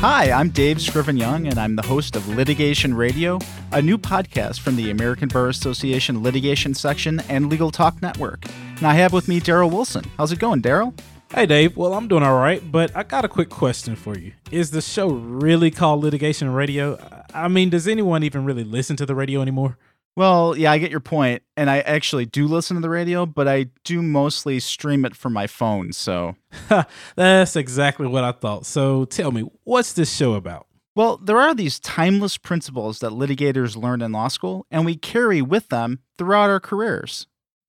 Hi, I'm Dave Scriven Young, and I'm the host of Litigation Radio, a new podcast from the American Bar Association Litigation Section and Legal Talk Network. And I have with me Darryl Wilson. How's it going, Darryl? Hey, Dave. Well, I'm doing all right, but I got a quick question for you. Is the show really called Litigation Radio? I mean, does anyone even really listen to the radio anymore? Well, yeah, I get your point, and I actually do listen to the radio, but I do mostly stream it from my phone, so. That's exactly what I thought. So tell me, what's this show about? Well, there are these timeless principles that litigators learn in law school, and we carry with them throughout our careers.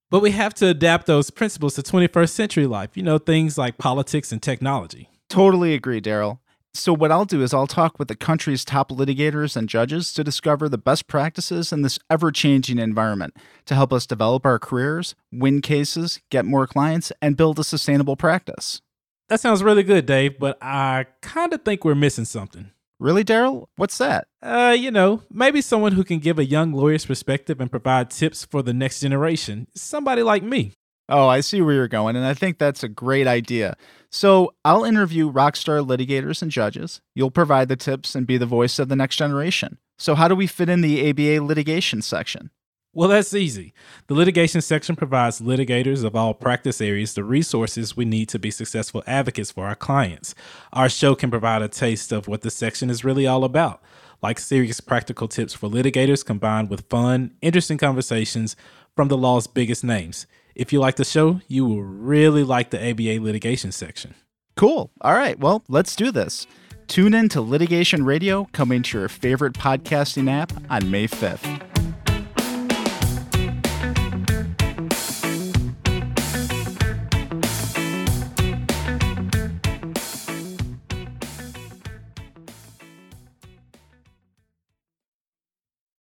But we have to adapt those principles to 21st century life, you know, things like politics and technology. Totally agree, Darryl. So, what I'll do is I'll talk with the country's top litigators and judges to discover the best practices in this ever changing environment to help us develop our careers, win cases, get more clients, and build a sustainable practice. That sounds really good, Dave, but I kind of think we're missing something. Really, Darryl? What's that? Uh, you know, maybe someone who can give a young lawyer's perspective and provide tips for the next generation. Somebody like me. Oh, I see where you're going, and I think that's a great idea. So I'll interview rockstar litigators and judges. You'll provide the tips and be the voice of the next generation. So, how do we fit in the ABA litigation section? Well, that's easy. The litigation section provides litigators of all practice areas the resources we need to be successful advocates for our clients. Our show can provide a taste of what the section is really all about, like serious practical tips for litigators combined with fun, interesting conversations from the law's biggest names. If you like the show, you will really like the ABA litigation section. Cool. All right. Well, let's do this. Tune in to Litigation Radio coming to your favorite podcasting app on May 5th.